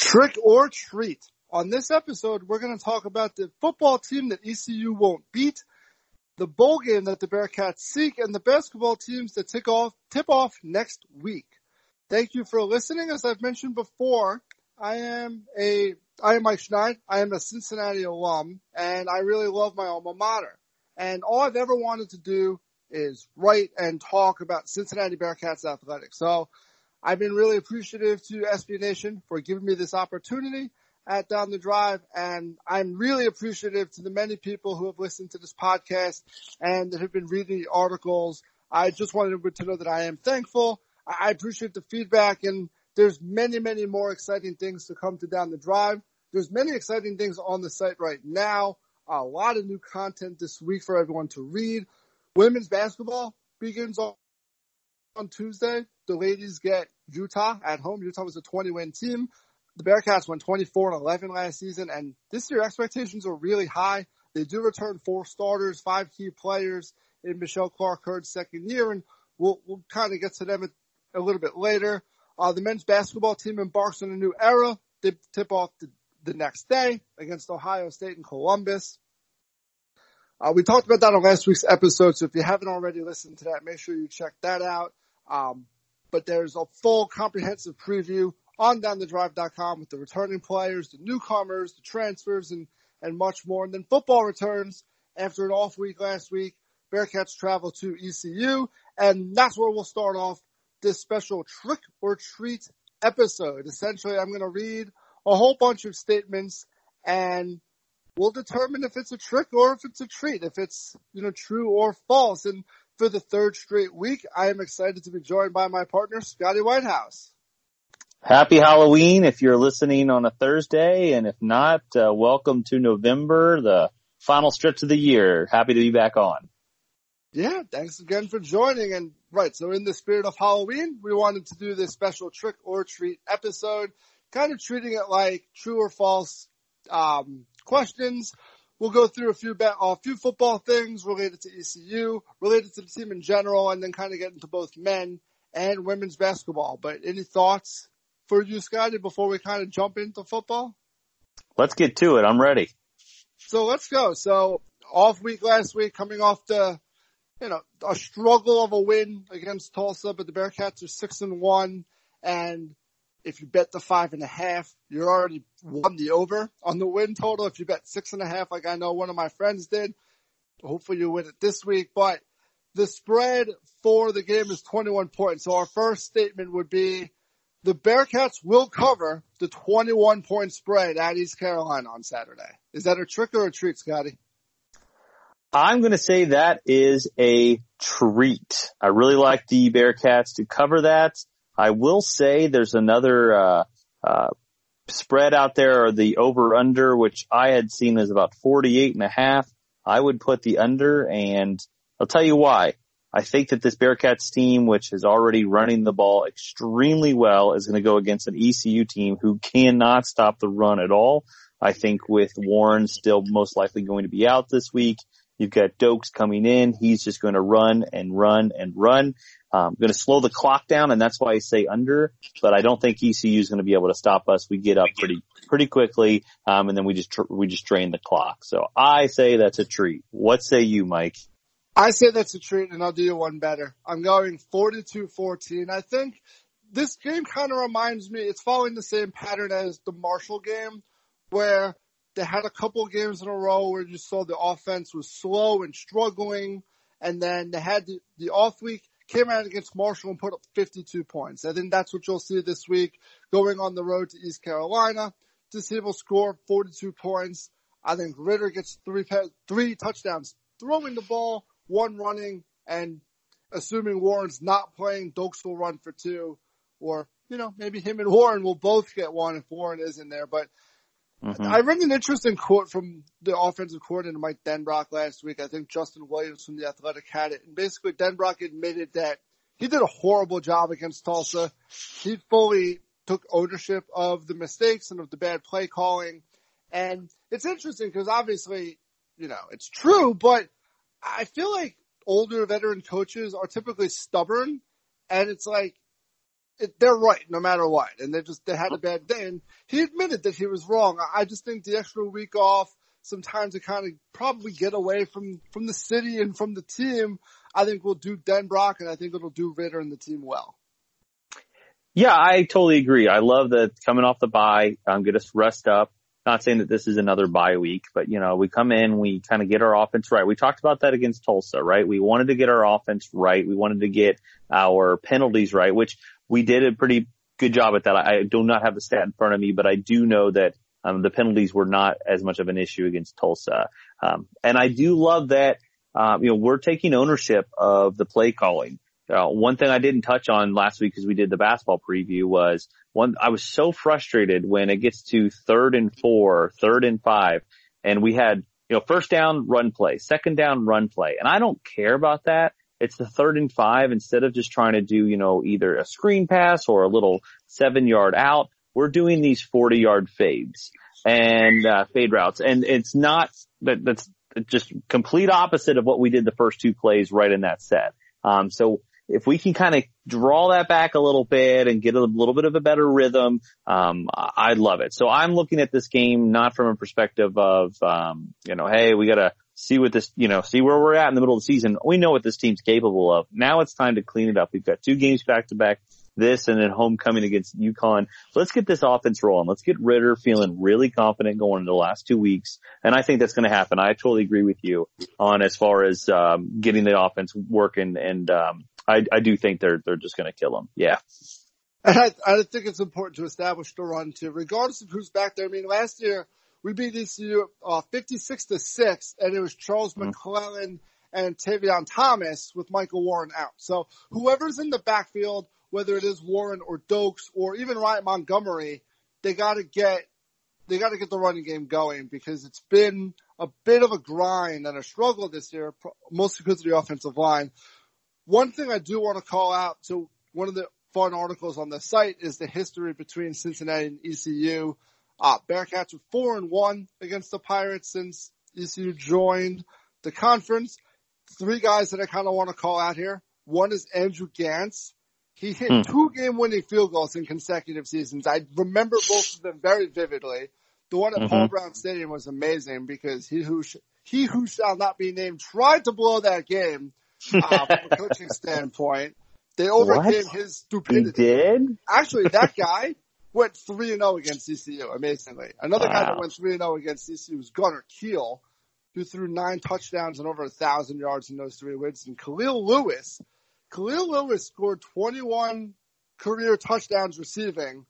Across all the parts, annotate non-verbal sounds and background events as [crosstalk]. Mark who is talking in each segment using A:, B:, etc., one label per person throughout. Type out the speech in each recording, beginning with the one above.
A: Trick or treat. On this episode, we're going to talk about the football team that ECU won't beat, the bowl game that the Bearcats seek, and the basketball teams that tip off, tip off next week. Thank you for listening. As I've mentioned before, I am a, I am Mike Schneid. I am a Cincinnati alum and I really love my alma mater. And all I've ever wanted to do is write and talk about Cincinnati Bearcats athletics. So I've been really appreciative to SB Nation for giving me this opportunity at Down the Drive, and I'm really appreciative to the many people who have listened to this podcast and that have been reading the articles. I just wanted everyone to know that I am thankful. I appreciate the feedback, and there's many, many more exciting things to come to Down the Drive. There's many exciting things on the site right now. A lot of new content this week for everyone to read. Women's basketball begins on, on Tuesday. The ladies get Utah at home. Utah was a 20 win team. The Bearcats went 24 and 11 last season, and this year expectations are really high. They do return four starters, five key players in Michelle Clark-Heard's second year, and we'll, we'll kind of get to them a little bit later. Uh, the men's basketball team embarks on a new era. They tip off the, the next day against Ohio State and Columbus. Uh, we talked about that on last week's episode, so if you haven't already listened to that, make sure you check that out. Um, but there's a full comprehensive preview on downthedrive.com with the returning players, the newcomers, the transfers, and, and much more. And then football returns after an off week last week. Bearcats travel to ECU, and that's where we'll start off this special trick or treat episode. Essentially, I'm going to read a whole bunch of statements and we'll determine if it's a trick or if it's a treat, if it's, you know, true or false. And for the third straight week, I am excited to be joined by my partner, Scotty Whitehouse.
B: Happy Halloween if you're listening on a Thursday. And if not, uh, welcome to November, the final stretch of the year. Happy to be back on.
A: Yeah, thanks again for joining. And right, so in the spirit of Halloween, we wanted to do this special trick or treat episode, kind of treating it like true or false um, questions. We'll go through a few ba- a few football things related to ECU, related to the team in general, and then kind of get into both men and women's basketball. But any thoughts for you, Scotty, before we kind of jump into football?
B: Let's get to it. I'm ready.
A: So let's go. So off week last week, coming off the you know, a struggle of a win against Tulsa, but the Bearcats are six and one. And if you bet the five and a half, you're already won the over on the win total. If you bet six and a half, like I know one of my friends did, hopefully you win it this week. But the spread for the game is 21 points. So our first statement would be the Bearcats will cover the 21 point spread at East Carolina on Saturday. Is that a trick or a treat, Scotty?
B: I'm going to say that is a treat. I really like the Bearcats to cover that. I will say there's another, uh, uh, spread out there or the over under, which I had seen as about 48 and a half. I would put the under and I'll tell you why. I think that this Bearcats team, which is already running the ball extremely well, is going to go against an ECU team who cannot stop the run at all. I think with Warren still most likely going to be out this week, You've got Doaks coming in. He's just going to run and run and run. Um, going to slow the clock down, and that's why I say under. But I don't think ECU is going to be able to stop us. We get up pretty pretty quickly, um, and then we just we just drain the clock. So I say that's a treat. What say you, Mike?
A: I say that's a treat, and I'll do you one better. I'm going 42-14. I think this game kind of reminds me. It's following the same pattern as the Marshall game, where they had a couple of games in a row where you saw the offense was slow and struggling, and then they had the, the off week, came out against Marshall and put up 52 points. I think that's what you'll see this week going on the road to East Carolina. Will score 42 points. I think Ridder gets three, three touchdowns throwing the ball, one running, and assuming Warren's not playing, Doaks will run for two, or, you know, maybe him and Warren will both get one if Warren is in there, but Mm-hmm. I read an interesting quote from the offensive coordinator Mike Denbrock last week. I think Justin Williams from the Athletic had it, and basically Denbrock admitted that he did a horrible job against Tulsa. He fully took ownership of the mistakes and of the bad play calling, and it's interesting because obviously, you know, it's true, but I feel like older veteran coaches are typically stubborn, and it's like they're right no matter what, and they just they had a bad day. And he admitted that he was wrong. I just think the extra week off, some time to kind of probably get away from from the city and from the team, I think will do Denbrock, and I think it'll do Ridder and the team well.
B: Yeah, I totally agree. I love that coming off the bye, um, get us rest up. Not saying that this is another bye week, but you know, we come in, we kind of get our offense right. We talked about that against Tulsa, right? We wanted to get our offense right. We wanted to get our penalties right, which we did a pretty good job at that. I do not have the stat in front of me, but I do know that um, the penalties were not as much of an issue against Tulsa. Um, and I do love that, um, you know, we're taking ownership of the play calling. Uh, one thing I didn't touch on last week because we did the basketball preview was one, I was so frustrated when it gets to third and four, third and five, and we had, you know, first down run play, second down run play. And I don't care about that it's the third and five instead of just trying to do, you know, either a screen pass or a little seven yard out. We're doing these 40 yard fades and, uh, fade routes. And it's not that that's just complete opposite of what we did the first two plays right in that set. Um, so if we can kind of draw that back a little bit and get a little bit of a better rhythm, um, I'd love it. So I'm looking at this game not from a perspective of, um, you know, hey, we got to see what this, you know, see where we're at in the middle of the season. We know what this team's capable of. Now it's time to clean it up. We've got two games back to back, this and then homecoming against UConn. Let's get this offense rolling. Let's get Ridder feeling really confident going into the last two weeks. And I think that's going to happen. I totally agree with you on as far as, um, getting the offense working. And, um, I, I do think they're, they're just going to kill them. Yeah.
A: And I, I think it's important to establish the run too, regardless of who's back there. I mean, last year, we beat ECU uh, 56 to 6, and it was Charles mm-hmm. McClelland and Tavion Thomas with Michael Warren out. So whoever's in the backfield, whether it is Warren or Doaks or even Ryan Montgomery, they got to get they got to get the running game going because it's been a bit of a grind and a struggle this year, mostly because of the offensive line. One thing I do want to call out, to one of the fun articles on the site is the history between Cincinnati and ECU. Uh, Bearcats are four and one against the Pirates since ECU joined the conference. Three guys that I kind of want to call out here. One is Andrew Gantz. He hit hmm. two game winning field goals in consecutive seasons. I remember both of them very vividly. The one at mm-hmm. Paul Brown Stadium was amazing because he who sh- he who shall not be named tried to blow that game uh, from a coaching [laughs] standpoint. They overcame what? his stupidity.
B: He did?
A: Actually, that guy went 3 0 against ECU, amazingly. Another wow. guy that went 3 0 against ECU was Gunnar Kiel, who threw nine touchdowns and over a thousand yards in those three wins. And Khalil Lewis, Khalil Lewis scored 21 career touchdowns receiving.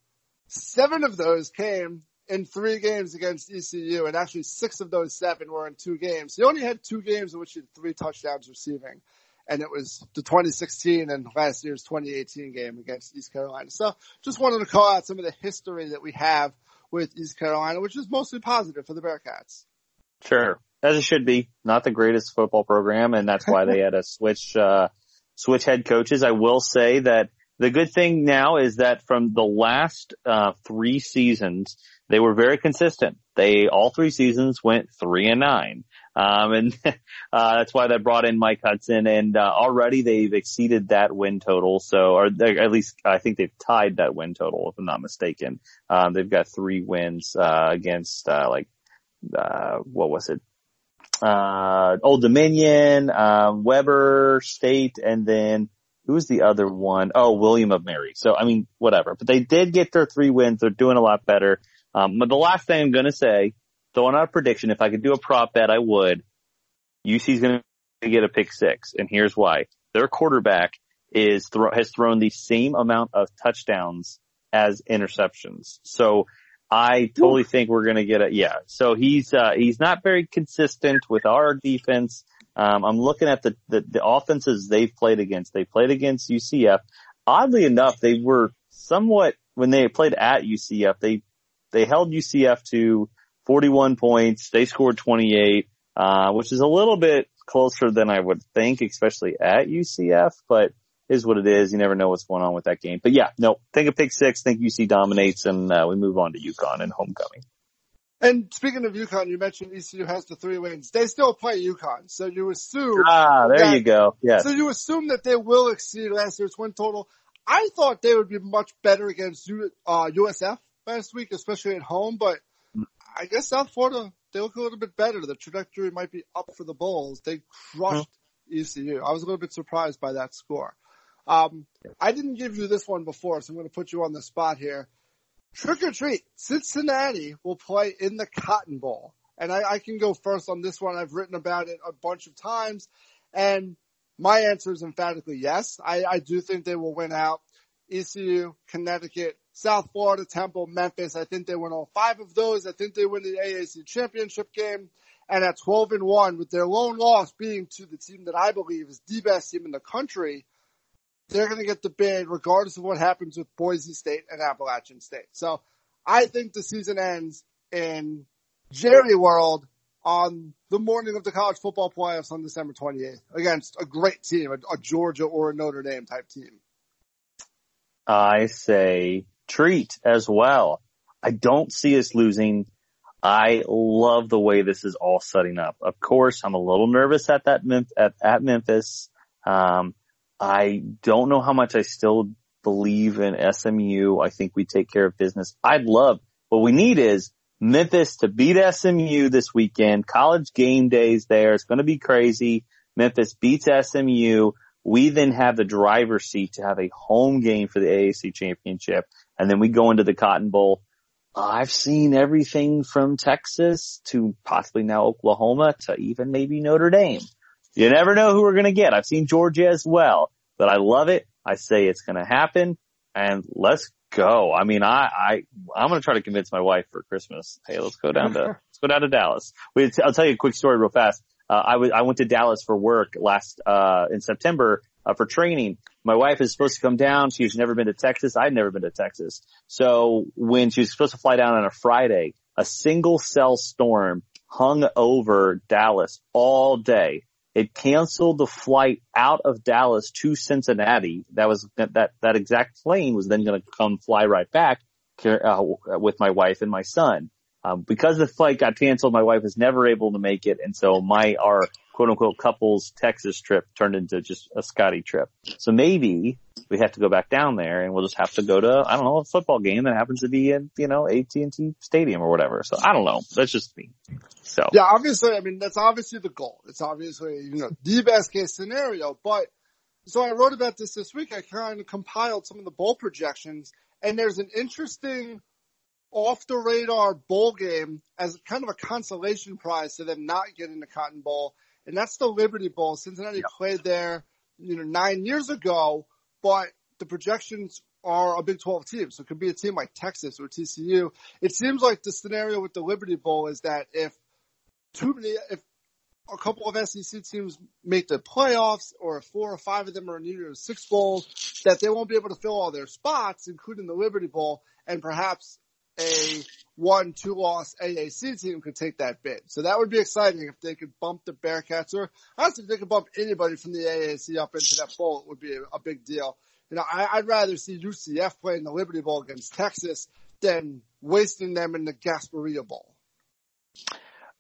A: Seven of those came in three games against ECU, and actually six of those seven were in two games. He only had two games in which he had three touchdowns receiving and it was the 2016 and last year's 2018 game against East Carolina. So just wanted to call out some of the history that we have with East Carolina, which is mostly positive for the Bearcats.
B: Sure. As it should be. Not the greatest football program, and that's why they had to switch, uh, switch head coaches. I will say that the good thing now is that from the last, uh, three seasons, they were very consistent. They, all three seasons went three and nine. Um, and, [laughs] uh, that's why they brought in Mike Houston and, uh, already they've exceeded that win total. So, or at least I think they've tied that win total if I'm not mistaken. Um, they've got three wins, uh, against, uh, like, uh, what was it? Uh, Old Dominion, um, Weber State, and then who was the other one? Oh, William of Mary. So, I mean, whatever, but they did get their three wins. They're doing a lot better. Um, but the last thing I'm going to say throwing out a prediction. If I could do a prop bet, I would. UC's going to get a pick six, and here's why: their quarterback is thro- has thrown the same amount of touchdowns as interceptions. So I totally think we're going to get a yeah. So he's uh, he's not very consistent with our defense. Um, I'm looking at the, the the offenses they've played against. They played against UCF. Oddly enough, they were somewhat when they played at UCF. They they held UCF to 41 points. They scored 28, uh, which is a little bit closer than I would think, especially at UCF, but is what it is. You never know what's going on with that game. But yeah, no, think of pick six, think UC dominates, and uh, we move on to UConn and homecoming.
A: And speaking of UConn, you mentioned ECU has the three wins. They still play UConn, so you assume.
B: Ah, there that, you go. Yeah.
A: So you assume that they will exceed last year's win total. I thought they would be much better against uh, USF last week, especially at home, but I guess South Florida, they look a little bit better. The trajectory might be up for the Bulls. They crushed ECU. I was a little bit surprised by that score. Um, I didn't give you this one before, so I'm going to put you on the spot here. Trick or treat. Cincinnati will play in the Cotton Bowl. And I, I can go first on this one. I've written about it a bunch of times. And my answer is emphatically yes. I, I do think they will win out. ECU, Connecticut, South Florida, Temple, Memphis. I think they win all five of those. I think they win the AAC championship game. And at 12 and 1, with their lone loss being to the team that I believe is the best team in the country, they're going to get the bid regardless of what happens with Boise State and Appalachian State. So I think the season ends in Jerry World on the morning of the college football playoffs on December 28th against a great team, a, a Georgia or a Notre Dame type team.
B: I say treat as well. I don't see us losing. I love the way this is all setting up. Of course, I'm a little nervous at that at, at Memphis. Um, I don't know how much I still believe in SMU. I think we take care of business. I'd love what we need is Memphis to beat SMU this weekend. College game days there. It's going to be crazy. Memphis beats SMU. We then have the driver's seat to have a home game for the AAC championship. And then we go into the Cotton Bowl. I've seen everything from Texas to possibly now Oklahoma to even maybe Notre Dame. You never know who we're going to get. I've seen Georgia as well, but I love it. I say it's going to happen and let's go. I mean, I, I, I'm going to try to convince my wife for Christmas. Hey, let's go down to, [laughs] let's go down to Dallas. Wait, I'll tell you a quick story real fast. Uh, I was, I went to Dallas for work last, uh, in September, uh, for training. My wife is supposed to come down. She's never been to Texas. I'd never been to Texas. So when she was supposed to fly down on a Friday, a single cell storm hung over Dallas all day. It canceled the flight out of Dallas to Cincinnati. That was that that, that exact plane was then going to come fly right back uh, with my wife and my son. Um, because the flight got canceled, my wife was never able to make it, and so my our quote unquote couples Texas trip turned into just a Scotty trip. So maybe we have to go back down there, and we'll just have to go to I don't know a football game that happens to be in you know AT and T Stadium or whatever. So I don't know. That's just me. So
A: yeah, obviously, I mean that's obviously the goal. It's obviously you know the best case scenario, but. So I wrote about this this week. I kind of compiled some of the bowl projections and there's an interesting off the radar bowl game as kind of a consolation prize to them not getting the Cotton Bowl, and that's the Liberty Bowl. Cincinnati yep. played there, you know, nine years ago, but the projections are a Big 12 team, so it could be a team like Texas or TCU. It seems like the scenario with the Liberty Bowl is that if too many, if a couple of SEC teams make the playoffs, or if four or five of them are in either six bowls, that they won't be able to fill all their spots, including the Liberty Bowl, and perhaps a one, two loss AAC team could take that bid. So that would be exciting if they could bump the Bearcats or honestly if they could bump anybody from the AAC up into that bowl, it would be a, big deal. You know, I, I'd rather see UCF playing the Liberty Bowl against Texas than wasting them in the Gasparilla Bowl.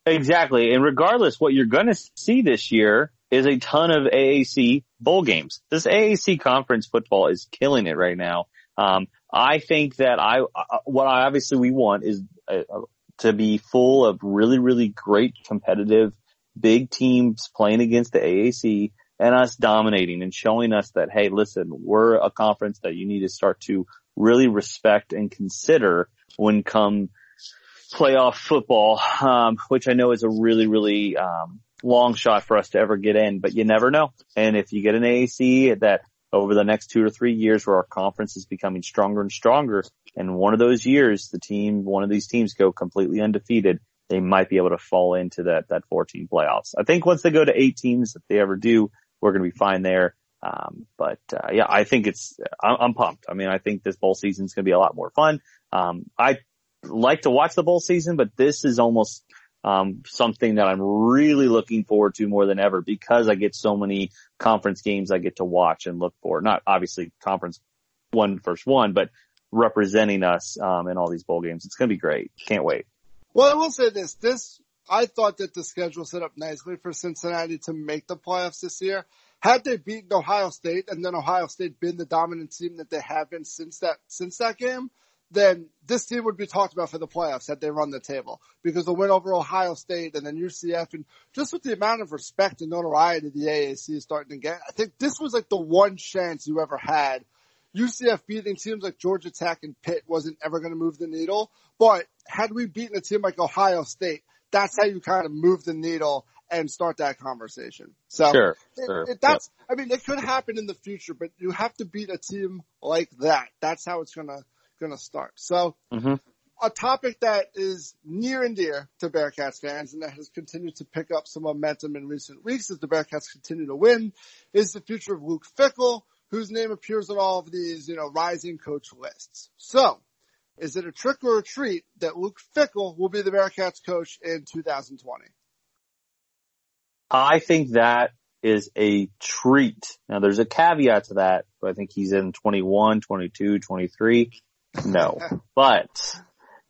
B: Exactly. And regardless, what you're going to see this year is a ton of AAC bowl games. This AAC conference football is killing it right now. Um, I think that I, uh, what I obviously we want is uh, uh, to be full of really, really great competitive big teams playing against the AAC and us dominating and showing us that, hey, listen, we're a conference that you need to start to really respect and consider when come playoff football, um, which I know is a really, really, um, long shot for us to ever get in, but you never know. And if you get an AAC that over the next two or three years where our conference is becoming stronger and stronger. And one of those years, the team, one of these teams go completely undefeated. They might be able to fall into that, that 14 playoffs. I think once they go to eight teams, if they ever do, we're going to be fine there. Um, but, uh, yeah, I think it's, I'm, I'm, pumped. I mean, I think this bowl season is going to be a lot more fun. Um, I like to watch the bowl season, but this is almost um, something that I'm really looking forward to more than ever because I get so many conference games I get to watch and look for. Not obviously conference one first one, but representing us um, in all these bowl games. It's going to be great. Can't wait.
A: Well, I will say this. This I thought that the schedule set up nicely for Cincinnati to make the playoffs this year. had they beaten Ohio State and then Ohio State been the dominant team that they have been since that since that game, then this team would be talked about for the playoffs had they run the table because the win over Ohio State and then UCF and just with the amount of respect and notoriety the AAC is starting to get, I think this was like the one chance you ever had. UCF beating teams like Georgia Tech and Pitt wasn't ever going to move the needle, but had we beaten a team like Ohio State, that's how you kind of move the needle and start that conversation. So
B: sure,
A: it,
B: sure.
A: It, that's, I mean, it could happen in the future, but you have to beat a team like that. That's how it's gonna gonna start. So.
B: Mm-hmm.
A: A topic that is near and dear to Bearcats fans and that has continued to pick up some momentum in recent weeks as the Bearcats continue to win is the future of Luke Fickell, whose name appears on all of these, you know, rising coach lists. So, is it a trick or a treat that Luke Fickell will be the Bearcats coach in 2020?
B: I think that is a treat. Now there's a caveat to that, but I think he's in 21, 22, 23. No, but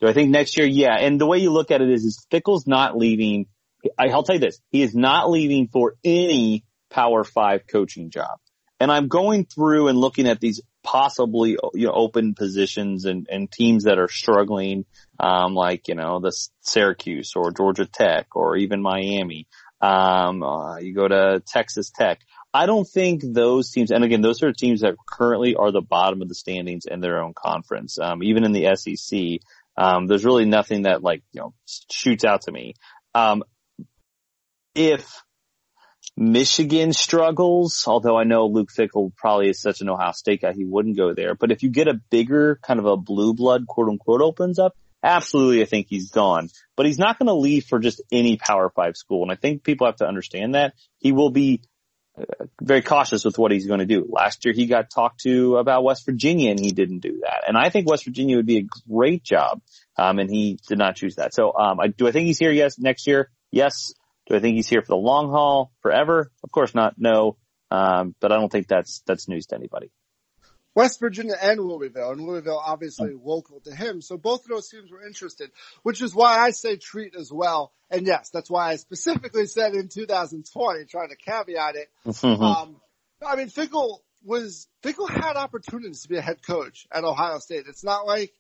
B: do I think next year? Yeah. And the way you look at it is, is Fickell's not leaving. I'll tell you this. He is not leaving for any power five coaching job. And I'm going through and looking at these possibly you know, open positions and, and teams that are struggling, um, like, you know, the Syracuse or Georgia Tech or even Miami. Um, uh, you go to Texas Tech. I don't think those teams, and again, those are teams that currently are the bottom of the standings in their own conference. Um, even in the SEC, um, there's really nothing that like, you know, shoots out to me. Um, if Michigan struggles, although I know Luke Fickell probably is such an Ohio State guy, he wouldn't go there. But if you get a bigger kind of a blue blood quote unquote opens up, absolutely I think he's gone. But he's not going to leave for just any power five school. And I think people have to understand that he will be very cautious with what he's going to do. Last year he got talked to about West Virginia and he didn't do that. And I think West Virginia would be a great job. Um, and he did not choose that. So, um, I, do I think he's here? Yes. Next year? Yes. Do I think he's here for the long haul forever? Of course not. No. Um, but I don't think that's, that's news to anybody.
A: West Virginia and Louisville, and Louisville obviously local to him. So both of those teams were interested, which is why I say treat as well. And yes, that's why I specifically said in 2020, trying to caveat it.
B: Mm-hmm.
A: Um, I mean, Fickell was, Fickell had opportunities to be a head coach at Ohio State. It's not like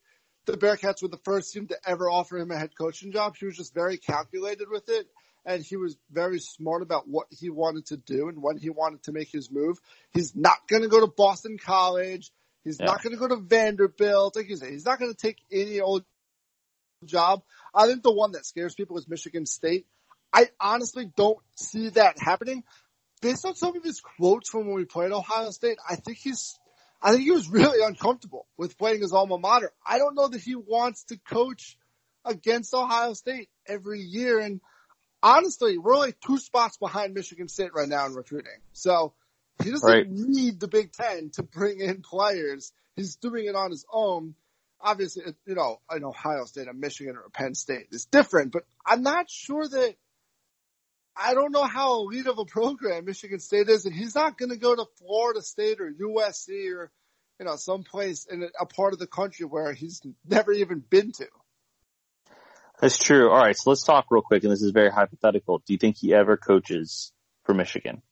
A: the Bearcats were the first team to ever offer him a head coaching job. He was just very calculated with it and he was very smart about what he wanted to do and when he wanted to make his move. He's not going to go to Boston College. He's
B: Yeah.
A: not going to go to Vanderbilt. Like you say, he's not going to take any old job. I think the one that scares people is Michigan State. I honestly don't see that happening. Based on some of his quotes from when we played Ohio State, I think he's, I think he was really uncomfortable with playing his alma mater. I don't know that he wants to coach against Ohio State every year. And honestly, we're only two spots behind Michigan State right now in recruiting. So he doesn't
B: Right.
A: need the Big Ten to bring in players. He's doing it on his own. Obviously, you know, in Ohio State or Michigan or Penn State is different, but I'm not sure that I don't know how elite of a program Michigan State is, and he's not going to go to Florida State or USC or, you know, someplace in a, a part of the country where he's never even been to.
B: That's true. All right. So let's talk real quick. And this is very hypothetical. Do you think he ever coaches for Michigan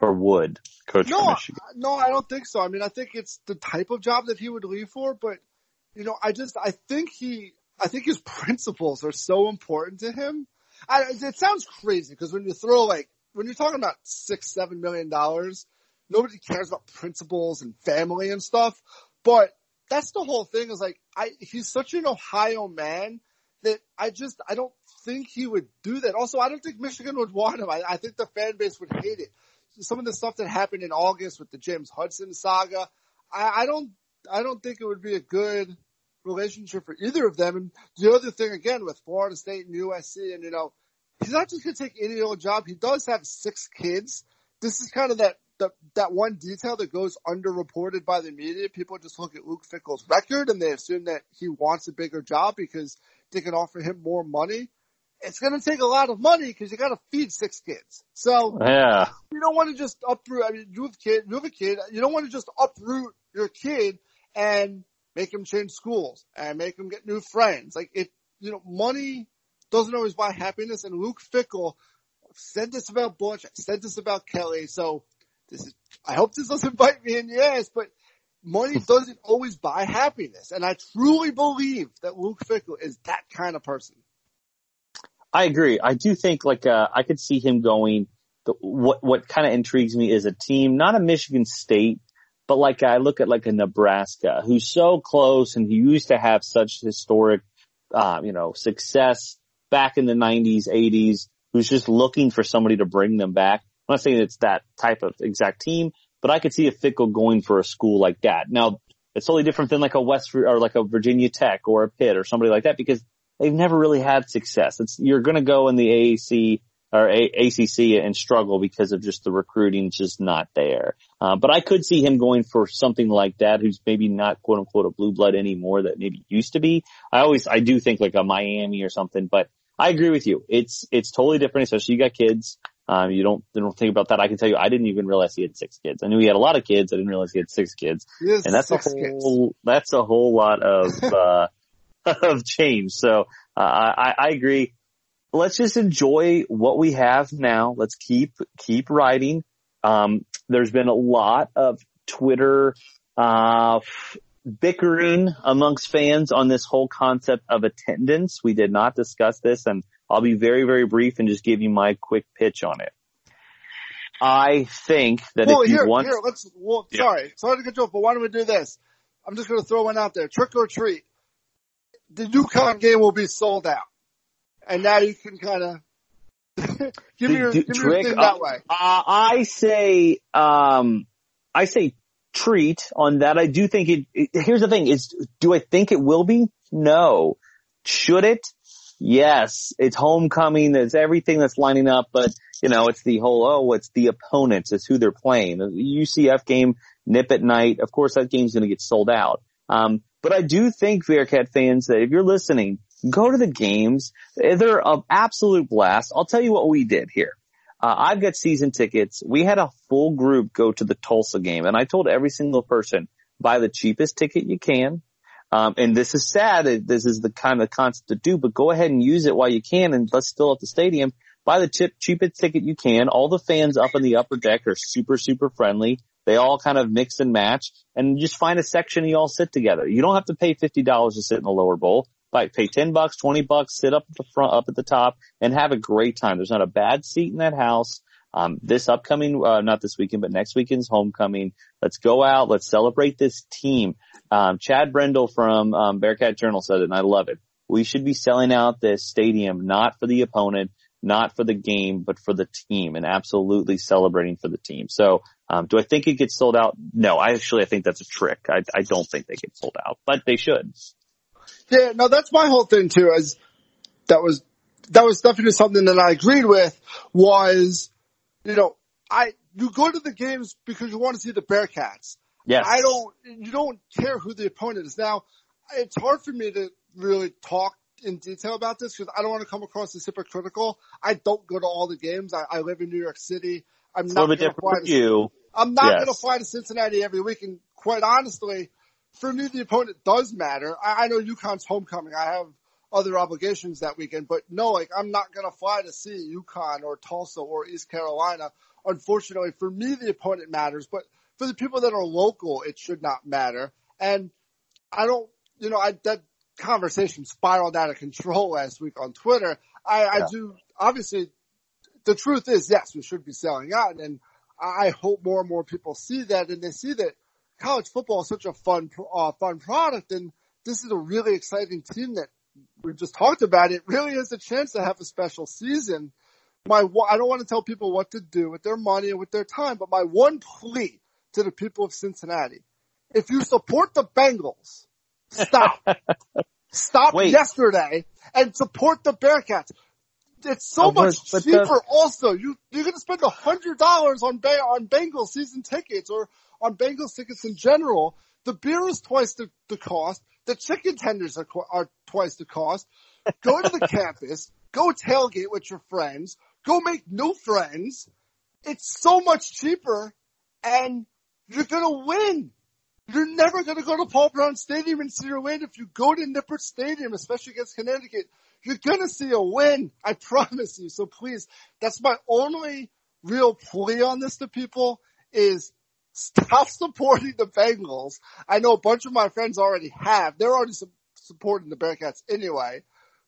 B: or would coach
A: No,
B: for Michigan?
A: no, I don't think so. I mean, I think it's the type of job that he would leave for, but you know, I just, I think he, I think his [laughs] principles are so important to him. I, it sounds crazy because when you throw like, when you're talking about six, seven million dollars, nobody cares about principles and family and stuff, but that's the whole thing is like, I, he's such an Ohio man that I just, I don't think he would do that. Also, I don't think Michigan would want him. I, I think the fan base would hate it some of the stuff that happened in August with the James Hudson saga, I, I don't, I don't think it would be a good relationship for either of them. And the other thing again with Florida State and USC, and you know, he's not just going to take any old job. He does have six kids. This is kind of that, that, that one detail that goes underreported by the media. People just look at Luke Fickell's record and they assume that he wants a bigger job because they can offer him more money. It's going to take a lot of money because you got to feed six kids. So
B: Yeah.
A: you don't want to just uproot. I mean, you have kid, you have a kid. You don't want to just uproot your kid and make him change schools and make him get new friends. Like it, you know, money doesn't always buy happiness. And Luke Fickell said this about Butch, said this about Kelly. So this is, I hope this doesn't [laughs] bite me in the ass, but money doesn't always buy happiness. And I truly believe that Luke Fickell is that kind of person.
B: I agree. I do think like, uh, I could see him going, the, what, what kind of intrigues me is a team, not a Michigan State, but like I look at like a Nebraska who's so close and who used to have such historic, uh, you know, success back in the 90s, 80s, who's just looking for somebody to bring them back. I'm not saying it's that type of exact team, but I could see a Fickell going for a school like that. Now, it's totally different than like a West or like a Virginia Tech or a Pitt or somebody like that because they've never really had success. It's, you're going to go in the AAC or a- ACC and struggle because of just the recruiting just not there. Uh, but I could see him going for something like that who's maybe not quote unquote a blue blood anymore that maybe used to be. I always, I do think like a Miami or something, but I agree with you. It's, it's totally different, especially you got kids. Um, you don't, you don't think about that. I can tell you, I didn't even realize he had six kids. I knew he had a lot of kids. I didn't realize he had six kids. And that's a whole, kids. that's a whole lot of, [laughs] uh, [laughs] of change. So, uh, I, I agree let's just enjoy what we have now. Let's keep, keep writing. Um, there's been a lot of Twitter, uh, bickering amongst fans on this whole concept of attendance. We did not discuss this and I'll be very, very brief and just give you my quick pitch on it. I think that
A: well,
B: if you
A: here,
B: want,
A: here, let's, well, yeah. sorry, sorry to cut you off, but why don't we do this? I'm just going to throw one out there. Trick or treat. The UConn game will be sold out and now you can kind [laughs] of give me your, give me your thing that way.
B: Uh, I say, um, I say treat on that. I do think it, it, here's the thing is, do I think it will be? No. Should it? Yes. It's homecoming. It's everything that's lining up, but you know, it's the whole, oh, it's the opponents. It's who they're playing. The UCF game, nip at night. Of course, that game's going to get sold out. Um, but I do think Bearcat fans that if you're listening, Go to the games. They're an absolute blast. I'll tell you what we did here. Uh, I've got season tickets. We had a full group go to the Tulsa game and I told every single person, buy the cheapest ticket you can. Um, and this is sad. This is the kind of concept to do, but go ahead and use it while you can and let's still at the stadium. Buy the chip, cheapest ticket you can. All the fans up in the upper deck are super, super friendly. They all kind of mix and match and just find a section and you all sit together. You don't have to pay $50 to sit in the lower bowl like pay 10 bucks, 20 bucks, sit up at the front, up at the top and have a great time. There's not a bad seat in that house. Um, this upcoming, uh, not this weekend, but next weekend's homecoming. Let's go out. Let's celebrate this team. Um, Chad Brendel from, um, Bearcat Journal said it and I love it. We should be selling out this stadium, not for the opponent, not for the game, but for the team and absolutely celebrating for the team. So, um, do I think it gets sold out? No, I actually, I think that's a trick. I, I don't think they get sold out, but they should.
A: Yeah, no, that's my whole thing too. As that was that was definitely something that I agreed with. Was you know I you go to the games because you want to see the Bearcats.
B: Yes.
A: I don't. You don't care who the opponent is. Now, it's hard for me to really talk in detail about this because I don't want to come across as hypocritical. I don't go to all the games. I, I live in New York City. I'm not going to fly to
B: you.
A: I'm not yes. going to fly to Cincinnati every week. And quite honestly, for me, the opponent does matter. I, I know UConn's homecoming. I have other obligations that weekend, but no, like I'm not going to fly to see UConn or Tulsa or East Carolina. Unfortunately, for me, the opponent matters, but for the people that are local, it should not matter. And I don't, you know, I, that conversation spiraled out of control [laughs] last week on Twitter. I, yeah. I do, obviously, the truth is, yes, we should be selling out. And I hope more and more people see that and they see that college football is such a fun, uh, fun product, and this is a really exciting team that we just talked about. It really is a chance to have a special season. My, I don't want to tell people what to do with their money and with their time, but my one plea to the people of Cincinnati, if you support the Bengals, stop. [laughs] stop Wait. yesterday and support the Bearcats. It's so much cheaper. The... Also, you you're going to spend a hundred dollars on on Bengals season tickets or on Bengals tickets in general, the beer is twice the, the cost. The chicken tenders are, are twice the cost. Go to the [laughs] campus. Go tailgate with your friends. Go make new friends. It's so much cheaper and you're gonna win. You're never gonna go to Paul Brown Stadium and see a win. If you go to Nippert Stadium, especially against Connecticut, you're gonna see a win. I [laughs] promise you. So please, that's my only real plea on this to people is stop supporting the Bengals. I know a bunch of my friends already have. They're already su- supporting the Bearcats anyway.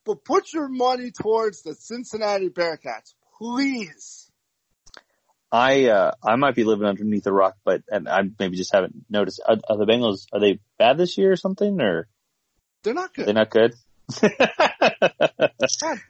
A: But put your money towards the Cincinnati Bearcats, please.
B: I uh, I might be living underneath a rock, but and I maybe just haven't noticed. Are, are the Bengals are they bad this year or something, or
A: they're not good?
B: They're not good. [laughs]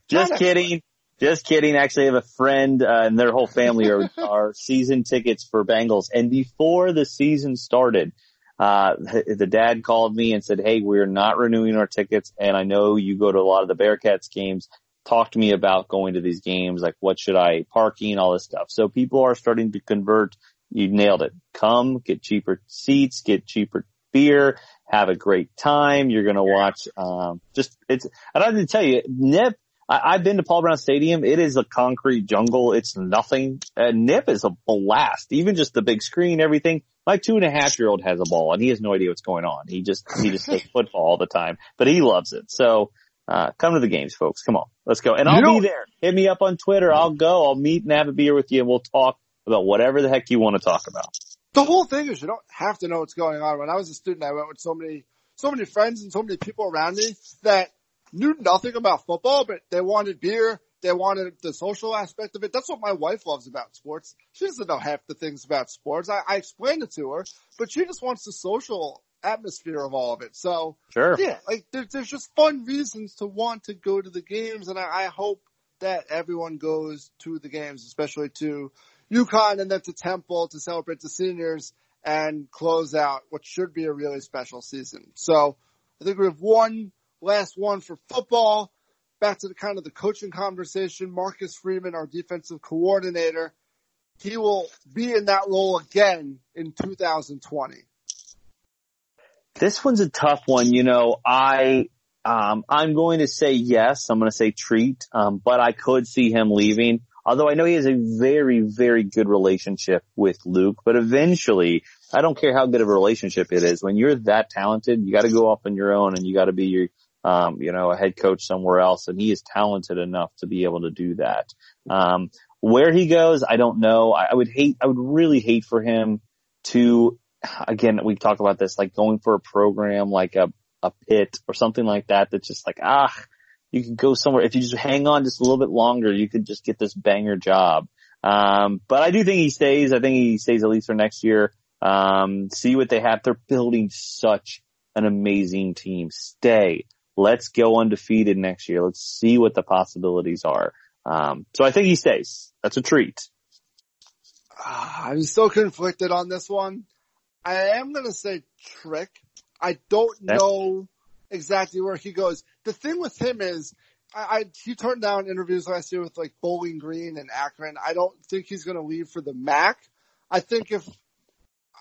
B: just kidding. Just kidding. Actually, I have a friend uh, and their whole family are, [laughs] are season tickets for Bengals. And before the season started, uh, the dad called me and said, Hey, we're not renewing our tickets. And I know you go to a lot of the Bearcats games. Talk to me about going to these games. Like what should I parking, all this stuff. So people are starting to convert. You nailed it. Come get cheaper seats, get cheaper beer, have a great time. You're going to watch, um, just it's, I don't have to tell you, Nip I, have been to Paul Brown Stadium. It is a concrete jungle. It's nothing. Uh, Nip is a blast. Even just the big screen, everything. My two and a half year old has a ball and he has no idea what's going on. He just, he just plays [laughs] football all the time, but he loves it. So, uh, come to the games, folks. Come on. Let's go. And I'll you be there. Hit me up on Twitter. I'll go. I'll meet and have a beer with you and we'll talk about whatever the heck you want to talk about.
A: The whole thing is you don't have to know what's going on. When I was a student, I went with so many, so many friends and so many people around me that knew nothing about football, but they wanted beer. They wanted the social aspect of it. That's what my wife loves about sports. She doesn't know half the things about sports. I, I explained it to her, but she just wants the social atmosphere of all of it. So
B: sure.
A: yeah, like there, there's just fun reasons to want to go to the games. And I, I hope that everyone goes to the games, especially to UConn and then to Temple to celebrate the seniors and close out what should be a really special season. So I think we have one Last one for football. Back to the kind of the coaching conversation. Marcus Freeman, our defensive coordinator, he will be in that role again in 2020.
B: This one's a tough one. You know, I, um, I'm going to say yes. I'm going to say treat, um, but I could see him leaving. Although I know he has a very, very good relationship with Luke, but eventually, I don't care how good of a relationship it is. When you're that talented, you got to go off on your own and you got to be your, um, you know, a head coach somewhere else, and he is talented enough to be able to do that. Um, where he goes, I don't know. I, I would hate, I would really hate for him to, again, we've talked about this, like going for a program like a, a Pitt or something like that. That's just like, ah, you could go somewhere. If you just hang on just a little bit longer, you could just get this banger job. Um, but I do think he stays. I think he stays at least for next year. Um, see what they have. They're building such an amazing team. Stay. Let's go undefeated next year. Let's see what the possibilities are. Um, so I think he stays. That's a treat.
A: Uh, I'm so conflicted on this one. I am going to say trick. I don't know exactly where he goes. The thing with him is, I, I, he turned down interviews last year with like Bowling Green and Akron. I don't think he's going to leave for the MAC. I think if,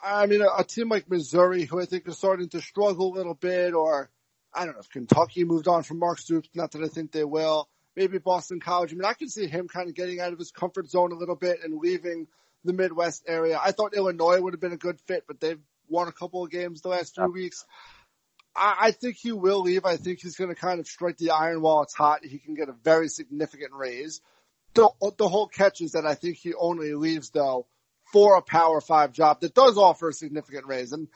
A: I mean, a, a team like Missouri, who I think is starting to struggle a little bit, or I don't know if Kentucky moved on from Mark Stoops. Not that I think they will. Maybe Boston College. I mean, I can see him kind of getting out of his comfort zone a little bit and leaving the Midwest area. I thought Illinois would have been a good fit, but they've won a couple of games the last few weeks. I, I think he will leave. I think he's going to kind of strike the iron while it's hot. He can get a very significant raise. The, the whole catch is that I think he only leaves though for a power five job that does offer a significant raise. And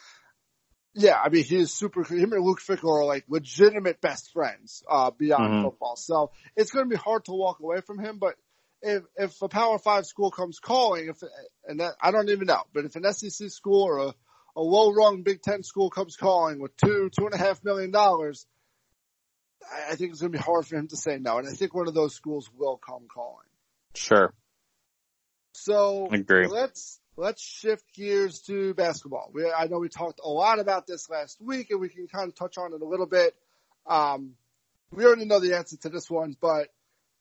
A: yeah, I mean, he is super, him and Luke Fickell are like legitimate best friends, uh, beyond mm-hmm. football. So it's going to be hard to walk away from him, but if, if a power five school comes calling, if, and that, I don't even know, but if an SEC school or a, a low rung Big Ten school comes calling with two, two and a half million dollars, I, I think it's going to be hard for him to say no. And I think one of those schools will come calling.
B: Sure.
A: So let's let's shift gears to basketball. We, I know we talked a lot about this last week, and we can kind of touch on it a little bit. Um, we already know the answer to this one, but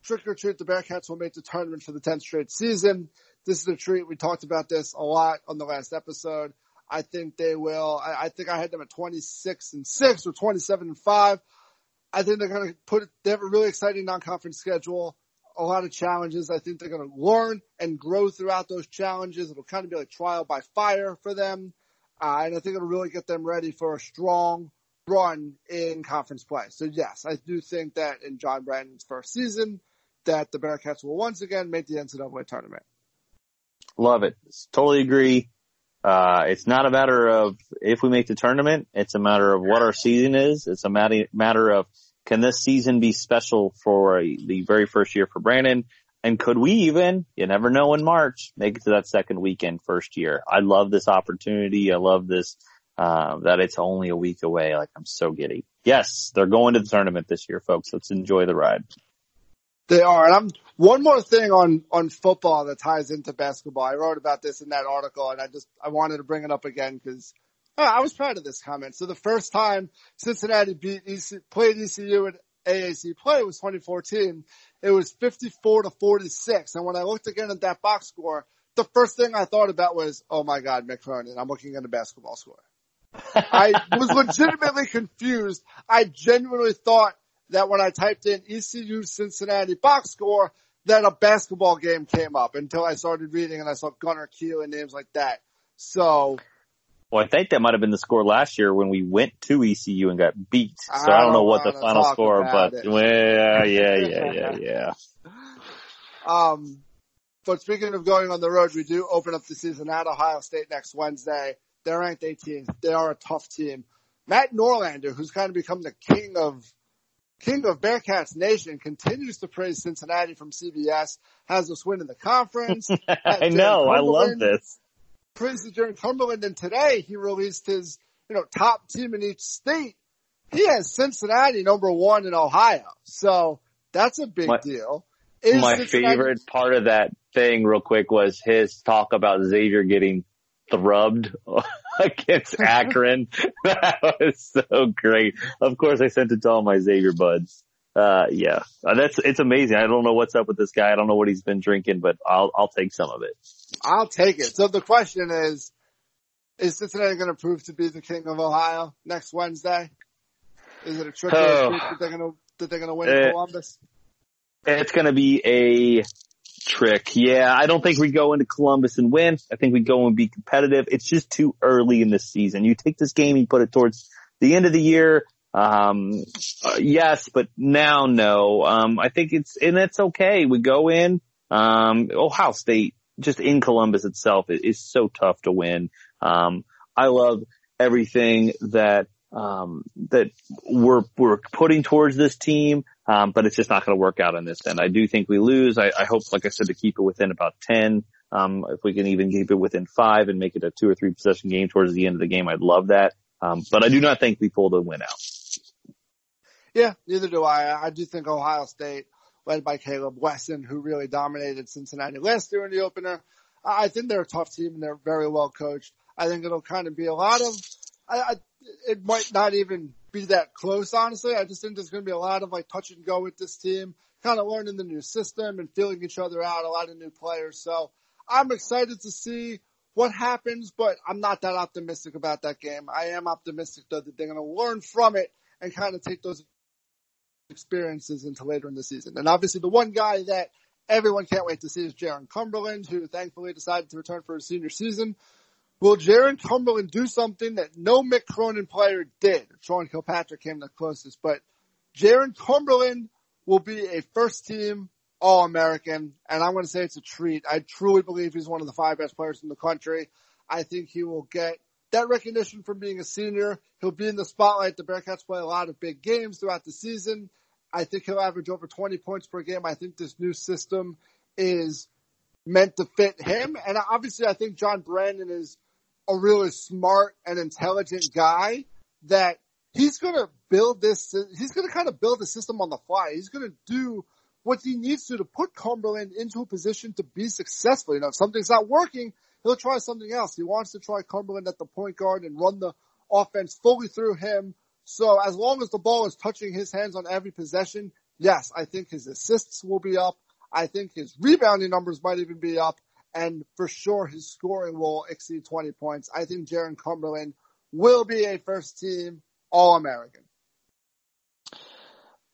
A: trick or treat, the Bearcats will make the tournament for the 10th straight season. This is a treat. We talked about this a lot on the last episode. I think they will. I, I think I had them at 26 and 6 or 27 and 5. I think they're going to put, they have a really exciting non-conference schedule a lot of challenges. I think they're going to learn and grow throughout those challenges. It'll kind of be like trial by fire for them. Uh, and I think it'll really get them ready for a strong run in conference play. So yes, I do think that in John Brannen's first season that the Bearcats will once again make the NCAA tournament.
B: Love it. Totally agree. Uh, it's not a matter of if we make the tournament. It's a matter of what our season is. It's a matter, matter of can this season be special for a, the very first year for Brannen? And could we even, you never know in March, make it to that second weekend first year? I love this opportunity. I love this, uh, that it's only a week away. Like I'm so giddy. Yes, they're going to the tournament this year, folks. Let's enjoy the ride.
A: They are. And I'm one more thing on, on football that ties into basketball. I wrote about this in that article and I just, I wanted to bring it up again because Oh, I was proud of this comment. So the first time Cincinnati beat EC, played ECU in AAC play was 2014. It was 54 to 46. And when I looked again at that box score, the first thing I thought about was, oh my God, Mick. I'm looking at a basketball score. I was legitimately confused. I genuinely thought that when I typed in ECU Cincinnati box score, that a basketball game came up until I started reading and I saw Gunnar Kiel and names like that. So.
B: Well, I think that might have been the score last year when we went to ECU and got beat. So I don't, I don't know what the final score, but well, yeah, yeah, yeah, yeah, [laughs] yeah.
A: Um, but speaking of going on the road, we do open up the season at Ohio State next Wednesday. They're ranked 18th. They are a tough team. Matt Norlander, who's kind of become the king of king of Bearcats Nation, continues to praise Cincinnati from CBS. Has us win in the conference. [laughs]
B: I know. I love this.
A: Praises Jarron Cumberland, and today he released his you know top team in each state. He has Cincinnati number one in Ohio, so that's a big
B: my,
A: deal.
B: Is my Cincinnati- favorite part of that thing, real quick, was his talk about Xavier getting thrubbed [laughs] against [laughs] Akron. [laughs] that was so great. Of course, I sent it to all my Xavier buds. Uh, yeah, uh, that's, it's amazing. I don't know what's up with this guy. I don't know what he's been drinking, but I'll, I'll take some of it.
A: I'll take it. So the question is, is Cincinnati going to prove to be the king of Ohio next Wednesday? Is it a trick oh. that they're going to, that they're going to win in Columbus?
B: It's going to be a trick. Yeah, I don't think we go into Columbus and win. I think we go and be competitive. It's just too early in the season. You take this game, you put it towards the end of the year. Um, uh, yes, but now no. Um, I think it's, and it's okay. We go in, um, Ohio State, just in Columbus itself is, is so tough to win. Um, I love everything that, um, that we're, we're putting towards this team. Um, but it's just not going to work out in this end. I do think we lose. I, I, hope, like I said, to keep it within about 10. Um, if we can even keep it within five and make it a two or three possession game towards the end of the game, I'd love that. Um, but I do not think we pull the win out.
A: Yeah, neither do I. I do think Ohio State, led by Caleb Wesson, who really dominated Cincinnati last year in the opener. I think they're a tough team and they're very well coached. I think it'll kind of be a lot of, I, I, it might not even be that close, honestly. I just think there's going to be a lot of like touch and go with this team, kind of learning the new system and feeling each other out, a lot of new players. So I'm excited to see what happens, but I'm not that optimistic about that game. I am optimistic though that they're going to learn from it and kind of take those experiences into later in the season. And obviously the one guy that everyone can't wait to see is Jarron Cumberland, who thankfully decided to return for his senior season. Will Jarron Cumberland do something that no Mick Cronin player did? Sean Kilpatrick came the closest, but Jarron Cumberland will be a first team All American, and I'm going to say it's a treat. I truly believe he's one of the five best players in the country. I think he will get that recognition from being a senior. He'll be in the spotlight. The Bearcats play a lot of big games throughout the season. I think he'll average over 20 points per game. I think this new system is meant to fit him. And obviously I think John Brannen is a really smart and intelligent guy that he's going to build this, he's going to kind of build the system on the fly. He's going to do what he needs to to put Cumberland into a position to be successful. You know, if something's not working, he'll try something else. He wants to try Cumberland at the point guard and run the offense fully through him. So as long as the ball is touching his hands on every possession, yes, I think his assists will be up. I think his rebounding numbers might even be up and for sure his scoring will exceed 20 points. I think Jarron Cumberland will be a first team All American.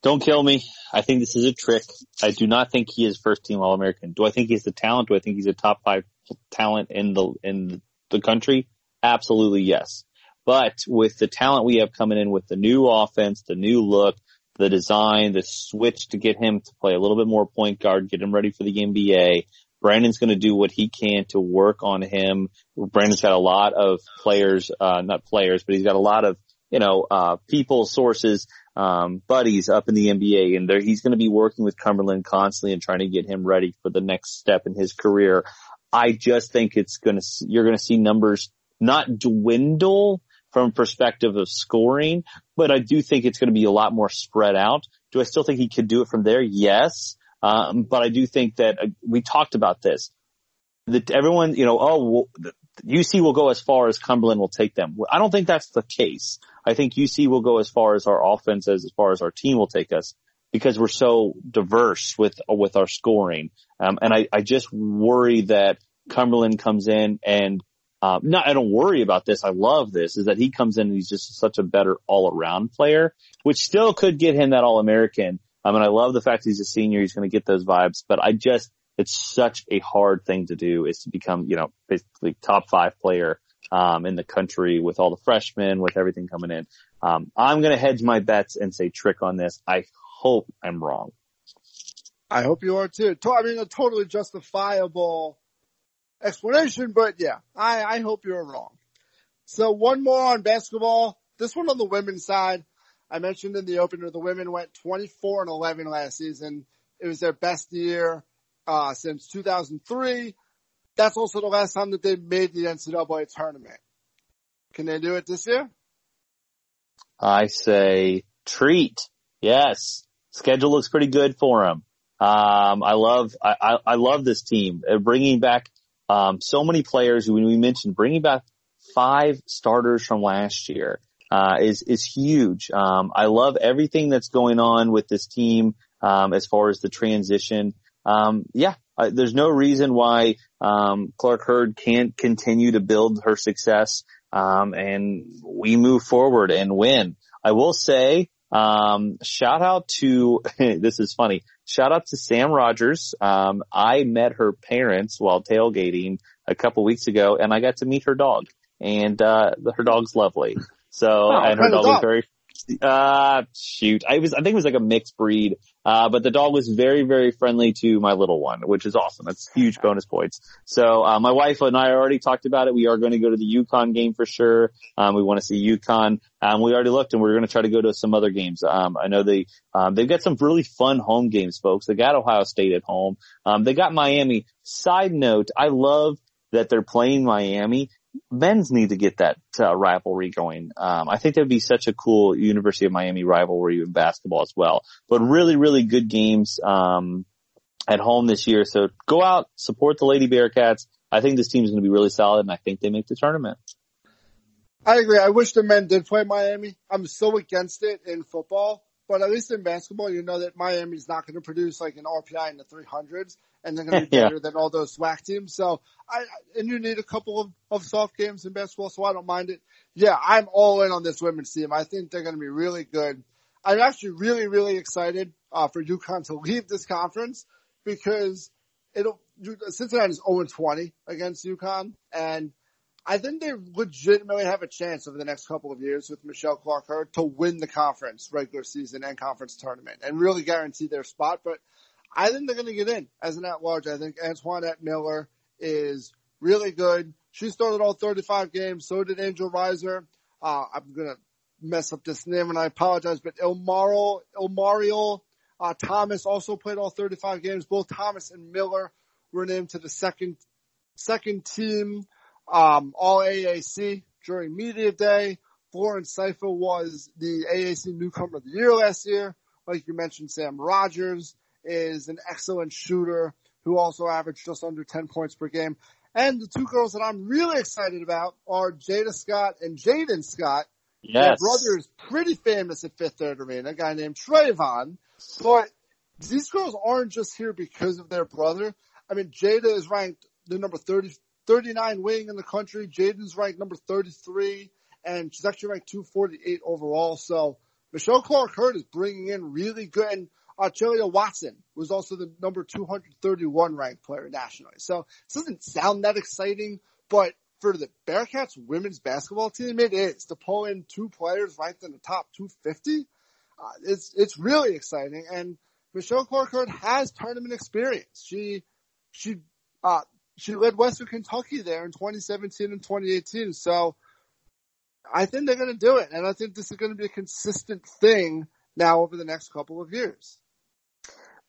B: Don't kill me. I think this is a trick. I do not think he is first team All American. Do I think he's the talent? Do I think he's a top five talent in the in the country? Absolutely yes. But with the talent we have coming in with the new offense, the new look, the design, the switch to get him to play a little bit more point guard, get him ready for the NBA, Brannen's going to do what he can to work on him. Brannen's got a lot of players, uh, not players, but he's got a lot of, you know, uh, people, sources, um, buddies up in the NBA and he's going to be working with Cumberland constantly and trying to get him ready for the next step in his career. I just think it's going to, you're going to see numbers not dwindle from perspective of scoring, but I do think it's going to be a lot more spread out. Do I still think he could do it from there? Yes. Um, but I do think that uh, we talked about this. That everyone, you know, oh, well, UC will go as far as Cumberland will take them. I don't think that's the case. I think UC will go as far as our offense as, as far as our team will take us because we're so diverse with, with our scoring. Um, and I, I just worry that Cumberland comes in and um, not, I don't worry about this. I love this is that he comes in and he's just such a better all around player, which still could get him that all American. I mean, I love the fact he's a senior. He's going to get those vibes, but I just, it's such a hard thing to do is to become, you know, basically top five player, um, in the country with all the freshmen, with everything coming in. Um, I'm going to hedge my bets and say trick on this. I hope I'm wrong.
A: I hope you are too. I mean, a totally justifiable explanation, but yeah, I, I hope you're wrong. So one more on basketball. This one on the women's side. I mentioned in the opener, the women went 24 and 11 last season. It was their best year, uh, since 2003. That's also the last time that they made the NCAA tournament. Can they do it this year?
B: I say treat. Yes. Schedule looks pretty good for them. Um, I love, I, I, I love this team. They're bringing back um, so many players when we mentioned bringing back five starters from last year, uh, is, is huge. Um, I love everything that's going on with this team, um, as far as the transition. Um, yeah, uh, there's no reason why, um, Clark Heard can't continue to build her success. And we move forward and win. I will say, um, shout out to, [laughs] this is funny. Shout out to Sam Rogers. Um, I met her parents while tailgating a couple weeks ago and I got to meet her dog and, uh, her dog's lovely. So, oh, and her dog was very, uh, shoot. I was, I think it was like a mixed breed. Uh, but the dog was very, very friendly to my little one, which is awesome. That's huge bonus points. So, uh, my wife and I already talked about it. We are going to go to the UConn game for sure. Um, we want to see UConn. Um, we already looked and we're going to try to go to some other games. Um, I know they, um, they've got some really fun home games, folks. They got Ohio State at home. Um, they got Miami. Side note, I love that they're playing Miami men's need to get that uh, rivalry going. Um, I think that would be such a cool University of Miami rivalry in basketball as well. But really, really good games um, at home this year. So go out, support the Lady Bearcats. I think this team is going to be really solid, and I think they make the tournament.
A: I agree. I wish the men did play Miami. I'm so against it in football, but at least in basketball, you know that Miami's not going to produce like an RPI in the 300s and they're going to be [laughs] better yeah. than all those swag teams. So I, and you need a couple of, of soft games in basketball, so I don't mind it. Yeah, I'm all in on this women's team. I think they're going to be really good. I'm actually really, really excited, uh, for UConn to leave this conference because it'll, Cincinnati is 0-20 against UConn and I think they legitimately have a chance over the next couple of years with Michelle Clark Heard to win the conference regular season and conference tournament and really guarantee their spot. But I think they're going to get in as an at-large. I think Antoinette Miller is really good. She started all 35 games. So did Angel Rizor. Uh, I'm going to mess up this name and I apologize, but Ilmaro, Ilmario, uh, Thomas also played all 35 games. Both Thomas and Miller were named to the second, second team, um, all AAC during media day. Florence Seifer was the AAC newcomer of the year last year. Like you mentioned, Sam Rogers is an excellent shooter who also averaged just under 10 points per game. And the two girls that I'm really excited about are Jada Scott and Jaden Scott.
B: Yes.
A: Their brother is pretty famous at Fifth Third Arena, a guy named Trayvon. But these girls aren't just here because of their brother. I mean, Jada is ranked the number 30, 39 wing in the country. Jaden's ranked number 33 and she's actually ranked 248 overall. So Michelle Clark Heard is bringing in really good and Archelia Watson was also the number 231 ranked player nationally. So this doesn't sound that exciting, but for the Bearcats women's basketball team, it is to pull in two players ranked in the top 250. Uh, it's, it's really exciting. And Michelle Clark Heard has tournament experience. She, she Uh, she led Western Kentucky there in 2017 and 2018. So I think they're going to do it. And I think this is going to be a consistent thing now over the next couple of years.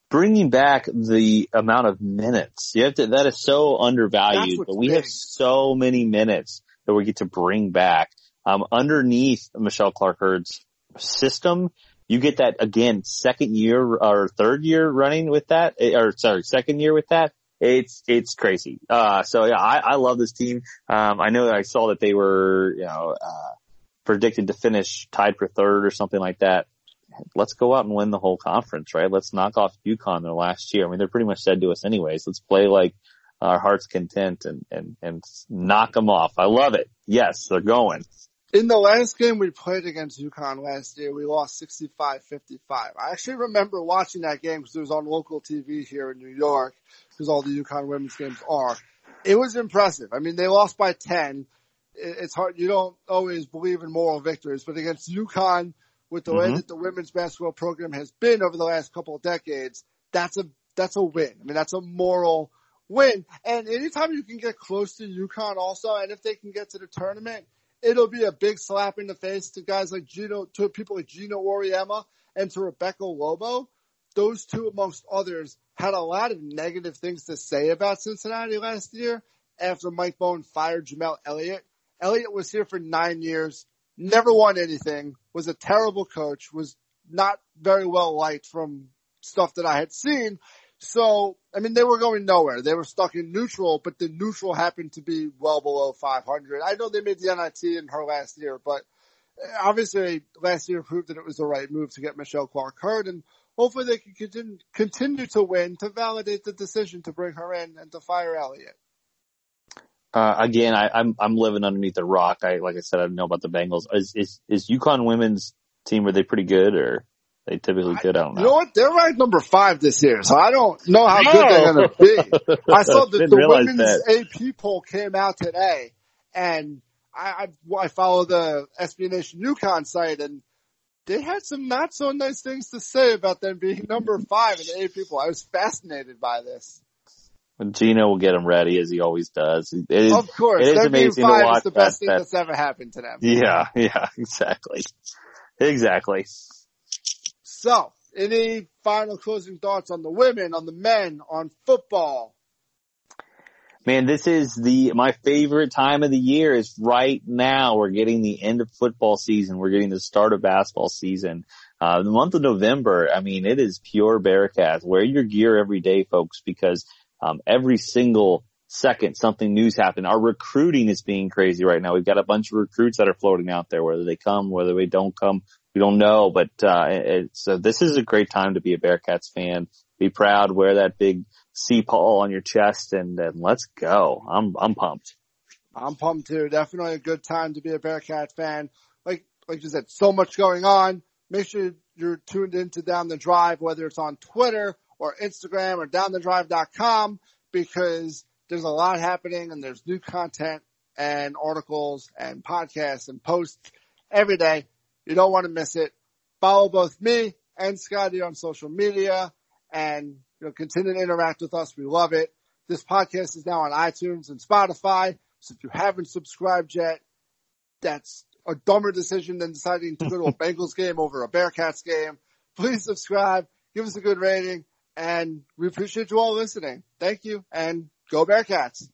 B: Bringing back the amount of minutes, you have to, that is so undervalued, but we big. have so many minutes that we get to bring back. Um, underneath Michelle Clark Heard's system, you get that again, second year or third year running with that, eh, or sorry, second year with that. It's, it's crazy. Uh, so yeah, I, I love this team. Um, I know I saw that they were, you know, uh, predicted to finish tied for third or something like that. Let's go out and win the whole conference, right? Let's knock off UConn their last year. I mean, they're pretty much said to us anyways. Let's play like our heart's content and, and, and knock them off. I love it. Yes, they're going.
A: In the last game we played against UConn last year, we lost 65-55. I actually remember watching that game because it was on local TV here in New York because all the UConn women's games are. It was impressive. I mean, they lost by 10. It's hard. You don't always believe in moral victories, but against UConn, with the mm-hmm. way that the women's basketball program has been over the last couple of decades, that's a, that's a win. I mean, that's a moral win. And anytime you can get close to UConn also, and if they can get to the tournament, it'll be a big slap in the face to guys like Geno, to people like Geno Auriemma and to Rebecca Lobo. Those two, amongst others, had a lot of negative things to say about Cincinnati last year after Mike Bohn fired Jamelle Elliott. Elliott was here for nine years, never won anything, was a terrible coach, was not very well liked from stuff that I had seen. So, I mean, they were going nowhere. They were stuck in neutral, but the neutral happened to be well below 500. I know they made the NIT in her last year, but obviously last year proved that it was the right move to get Michelle Clark Heard and hopefully they can continue, continue to win to validate the decision to bring her in and to fire Elliott.
B: Uh, again, I, am I'm, I'm living underneath a rock. I like I said, I don't know about the Bengals. Is is is UConn women's team? Are they pretty good or? They typically good. I don't know.
A: You know what? They're ranked number five this year, so I don't know how good they're going to be. I saw [laughs] that the women's that. AP poll came out today, and I, I, I follow the SB Nation UConn site, and they had some not so nice things to say about them being number five in the AP poll. I was fascinated by this.
B: Geno will get them ready as he always does.
A: It is, of course, it is amazing to watch. the best that, thing that's ever happened to them.
B: Yeah, [laughs] yeah, exactly, exactly.
A: So, any final closing thoughts on the women, on the men, on football?
B: Man, this is the, my favorite time of the year is right now. We're getting the end of football season. We're getting the start of basketball season. Uh, the month of November, I mean, it is pure Bearcats. Wear your gear every day, folks, because, um, every single second something new's happened. Our recruiting is being crazy right now. We've got a bunch of recruits that are floating out there, whether they come, whether they don't come we don't know, but uh, uh, this is a great time to be a Bearcats fan. Be proud, wear that big C-Paw on your chest, and, and let's go. I'm I'm pumped.
A: I'm pumped too. Definitely a good time to be a Bearcat fan. Like like you said, so much going on. Make sure you're tuned into Down the Drive, whether it's on Twitter or Instagram or downthedrive.com, because there's a lot happening and there's new content and articles and podcasts and posts every day. You don't want to miss it. Follow both me and Scotty on social media and you know, continue to interact with us. We love it. This podcast is now on iTunes and Spotify. So if you haven't subscribed yet, that's a dumber decision than deciding to go to a [laughs] Bengals game over a Bearcats game. Please subscribe, give us a good rating, and we appreciate you all listening. Thank you and go Bearcats.